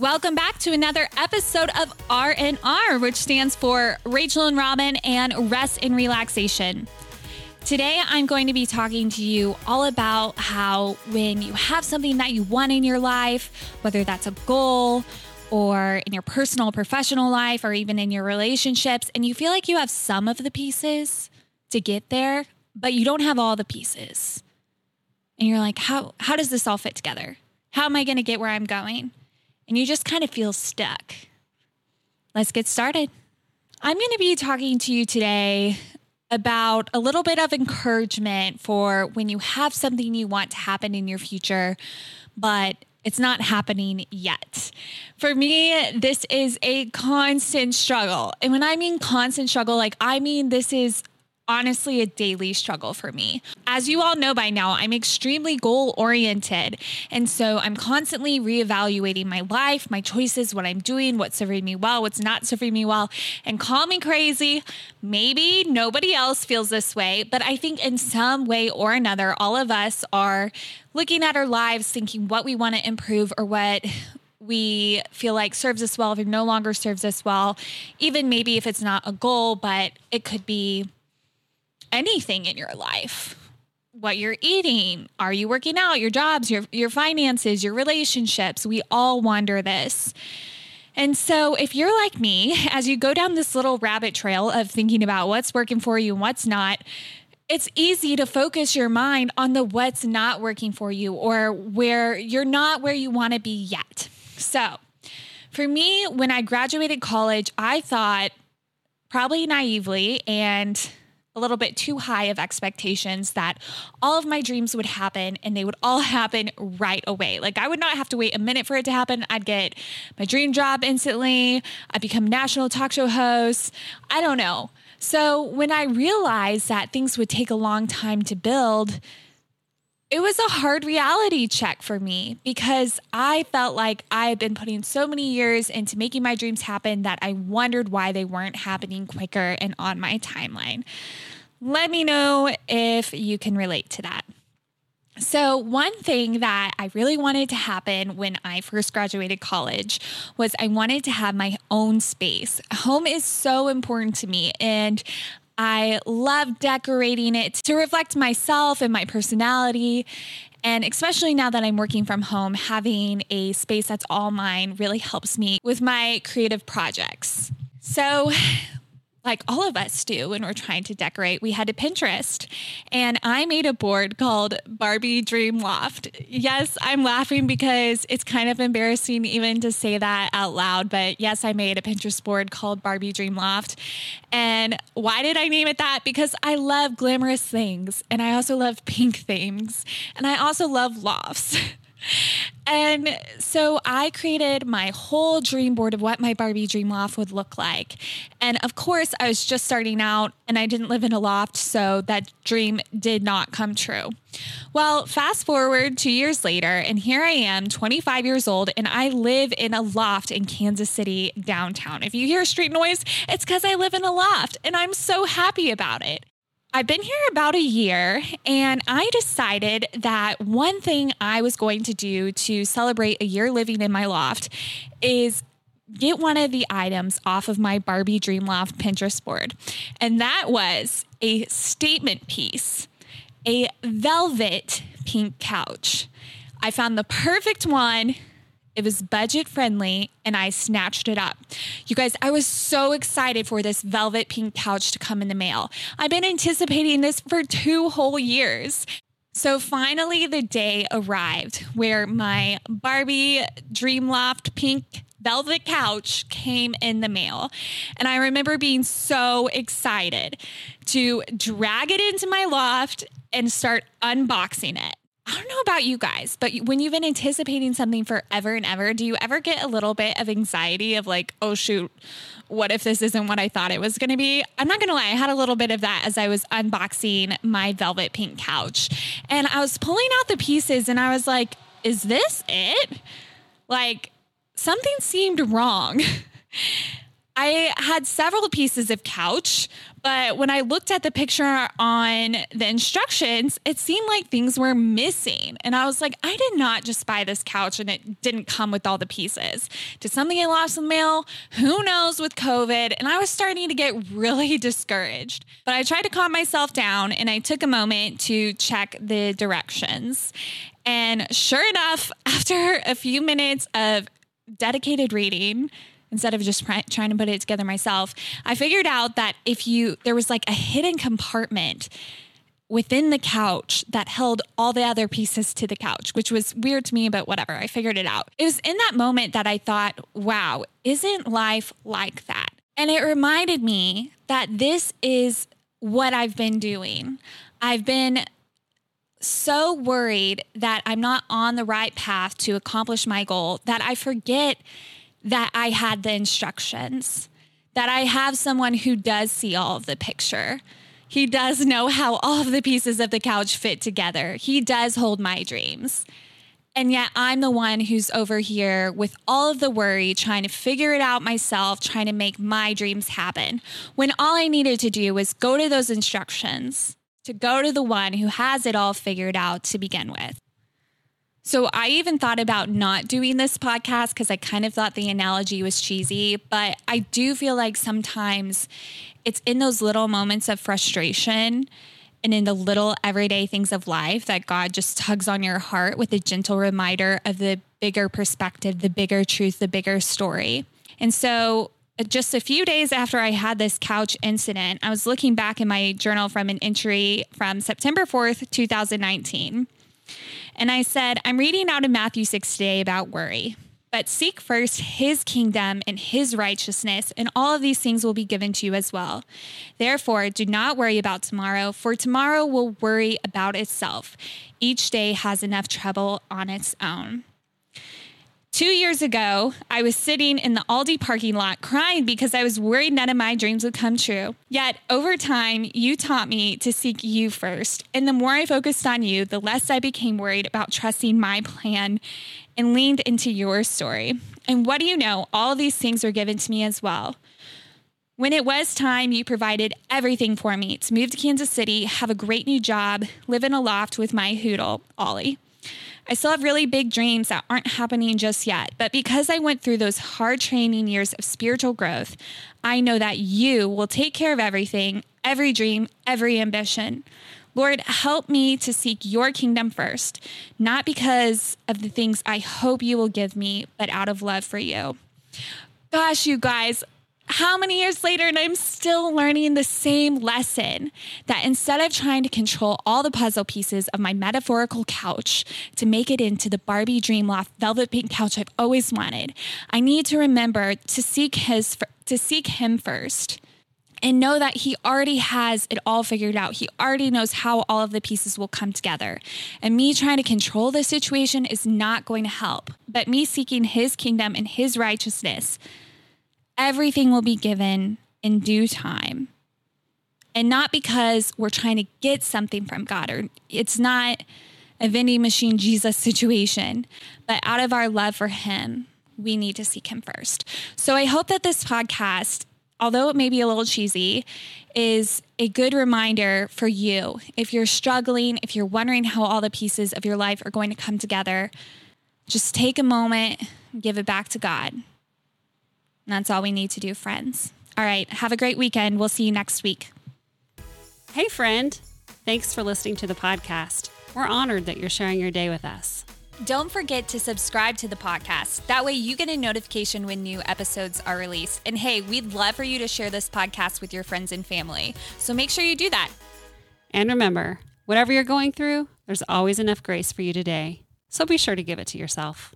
Welcome back to another episode of R&R, which stands for Rachel and Robin and Rest and Relaxation. Today, I'm going to be talking to you all about how when you have something that you want in your life, whether that's a goal or in your personal, professional life, or even in your relationships, and you feel like you have some of the pieces to get there, but you don't have all the pieces. And you're like, how, how does this all fit together? How am I going to get where I'm going? And you just kind of feel stuck. Let's get started. I'm going to be talking to you today about a little bit of encouragement for when you have something you want to happen in your future, but it's not happening yet. For me, this is a constant struggle. And when I mean constant struggle, like I mean this is honestly a daily struggle for me. As you all know by now, I'm extremely goal oriented. And so I'm constantly reevaluating my life, my choices, what I'm doing, what's serving me well, what's not serving me well. And call me crazy. Maybe nobody else feels this way, but I think in some way or another, all of us are looking at our lives thinking what we want to improve or what we feel like serves us well, if it no longer serves us well, even maybe if it's not a goal, but it could be anything in your life. What you're eating are you working out your jobs your your finances your relationships? We all wonder this. And so if you're like me as you go down this little rabbit trail of thinking about what's working for you and what's not it's easy to focus your mind on the what's not working for you or where you're not where you want to be yet. So for me when i graduated college i thought probably naively and a little bit too high of expectations that all of my dreams would happen and they would all happen right away. Like I would not have to wait a minute for it to happen. I'd get my dream job instantly. I'd become national talk show host. I don't know. So when I realized that things would take a long time to build, it was a hard reality check for me because I felt like I had been putting so many years into making my dreams happen that I wondered why they weren't happening quicker and on my timeline. Let me know if you can relate to that. So, one thing that I really wanted to happen when I first graduated college was I wanted to have my own space. Home is so important to me, and I love decorating it to reflect myself and my personality. And especially now that I'm working from home, having a space that's all mine really helps me with my creative projects. So, like all of us do when we're trying to decorate, we had to Pinterest. And I made a board called Barbie Dream Loft. Yes, I'm laughing because it's kind of embarrassing even to say that out loud. But yes, I made a Pinterest board called Barbie Dream Loft. And why did I name it that? Because I love glamorous things and I also love pink things and I also love lofts. And so I created my whole dream board of what my Barbie dream loft would look like. And of course, I was just starting out and I didn't live in a loft, so that dream did not come true. Well, fast forward two years later, and here I am, 25 years old, and I live in a loft in Kansas City downtown. If you hear street noise, it's because I live in a loft, and I'm so happy about it. I've been here about a year, and I decided that one thing I was going to do to celebrate a year living in my loft is get one of the items off of my Barbie Dream Loft Pinterest board. And that was a statement piece, a velvet pink couch. I found the perfect one it was budget friendly and I snatched it up. You guys, I was so excited for this velvet pink couch to come in the mail. I've been anticipating this for two whole years. So finally, the day arrived where my Barbie Dream Loft pink velvet couch came in the mail. And I remember being so excited to drag it into my loft and start unboxing it. I don't know about you guys, but when you've been anticipating something forever and ever, do you ever get a little bit of anxiety of like, oh shoot, what if this isn't what I thought it was going to be? I'm not going to lie, I had a little bit of that as I was unboxing my velvet pink couch. And I was pulling out the pieces and I was like, is this it? Like, something seemed wrong. I had several pieces of couch, But when I looked at the picture on the instructions, it seemed like things were missing. And I was like, I did not just buy this couch and it didn't come with all the pieces. Did something get lost in the mail? Who knows with COVID? And I was starting to get really discouraged. But I tried to calm myself down and I took a moment to check the directions. And sure enough, after a few minutes of dedicated reading, instead of just pr- trying to put it together myself, I figured out that if you, there was like a hidden compartment within the couch that held all the other pieces to the couch, which was weird to me, but whatever. I figured it out. It was in that moment that I thought, wow, isn't life like that? And it reminded me that this is what I've been doing. I've been so worried that I'm not on the right path to accomplish my goal that I forget that I had the instructions, that I have someone who does see all of the picture. He does know how all of the pieces of the couch fit together. He does hold my dreams. And yet I'm the one who's over here with all of the worry, trying to figure it out myself, trying to make my dreams happen. When all I needed to do was go to those instructions, to go to the one who has it all figured out to begin with. So I even thought about not doing this podcast because I kind of thought the analogy was cheesy, but I do feel like sometimes it's in those little moments of frustration and in the little everyday things of life that God just tugs on your heart with a gentle reminder of the bigger perspective, the bigger truth, the bigger story. And so uh, just a few days after I had this couch incident, I was looking back in my journal from an entry from September 4th, 2019. And I said, I'm reading out of Matthew 6 today about worry. But seek first his kingdom and his righteousness, and all of these things will be given to you as well. Therefore, do not worry about tomorrow, for tomorrow will worry about itself. Each day has enough trouble on its own. Two years ago, I was sitting in the Aldi parking lot crying because I was worried none of my dreams would come true. Yet, over time, you taught me to seek you first. And the more I focused on you, the less I became worried about trusting my plan and leaned into your story. And what do you know? All these things were given to me as well. When it was time, you provided everything for me to move to Kansas City, have a great new job, live in a loft with my hoodle, Ollie. I still have really big dreams that aren't happening just yet, but because I went through those hard training years of spiritual growth, I know that you will take care of everything, every dream, every ambition. Lord, help me to seek your kingdom first, not because of the things I hope you will give me, but out of love for you. Gosh, you guys, how many years later and I'm still learning the same lesson that instead of trying to control all the puzzle pieces of my metaphorical couch to make it into the Barbie Dream Loft velvet pink couch I've always wanted, I need to remember to seek his to seek him first and know that he already has it all figured out. He already knows how all of the pieces will come together. And me trying to control the situation is not going to help. But me seeking his kingdom and his righteousness everything will be given in due time. And not because we're trying to get something from God, or it's not a vending machine Jesus situation, but out of our love for Him, we need to seek Him first. So I hope that this podcast, although it may be a little cheesy, is a good reminder for you. If you're struggling, if you're wondering how all the pieces of your life are going to come together, just take a moment, give it back to God. That's all we need to do, friends. All right. Have a great weekend. We'll see you next week. Hey, friend. Thanks for listening to the podcast. We're honored that you're sharing your day with us. Don't forget to subscribe to the podcast. That way, you get a notification when new episodes are released. And hey, we'd love for you to share this podcast with your friends and family. So make sure you do that. And remember, whatever you're going through, there's always enough grace for you today. So be sure to give it to yourself.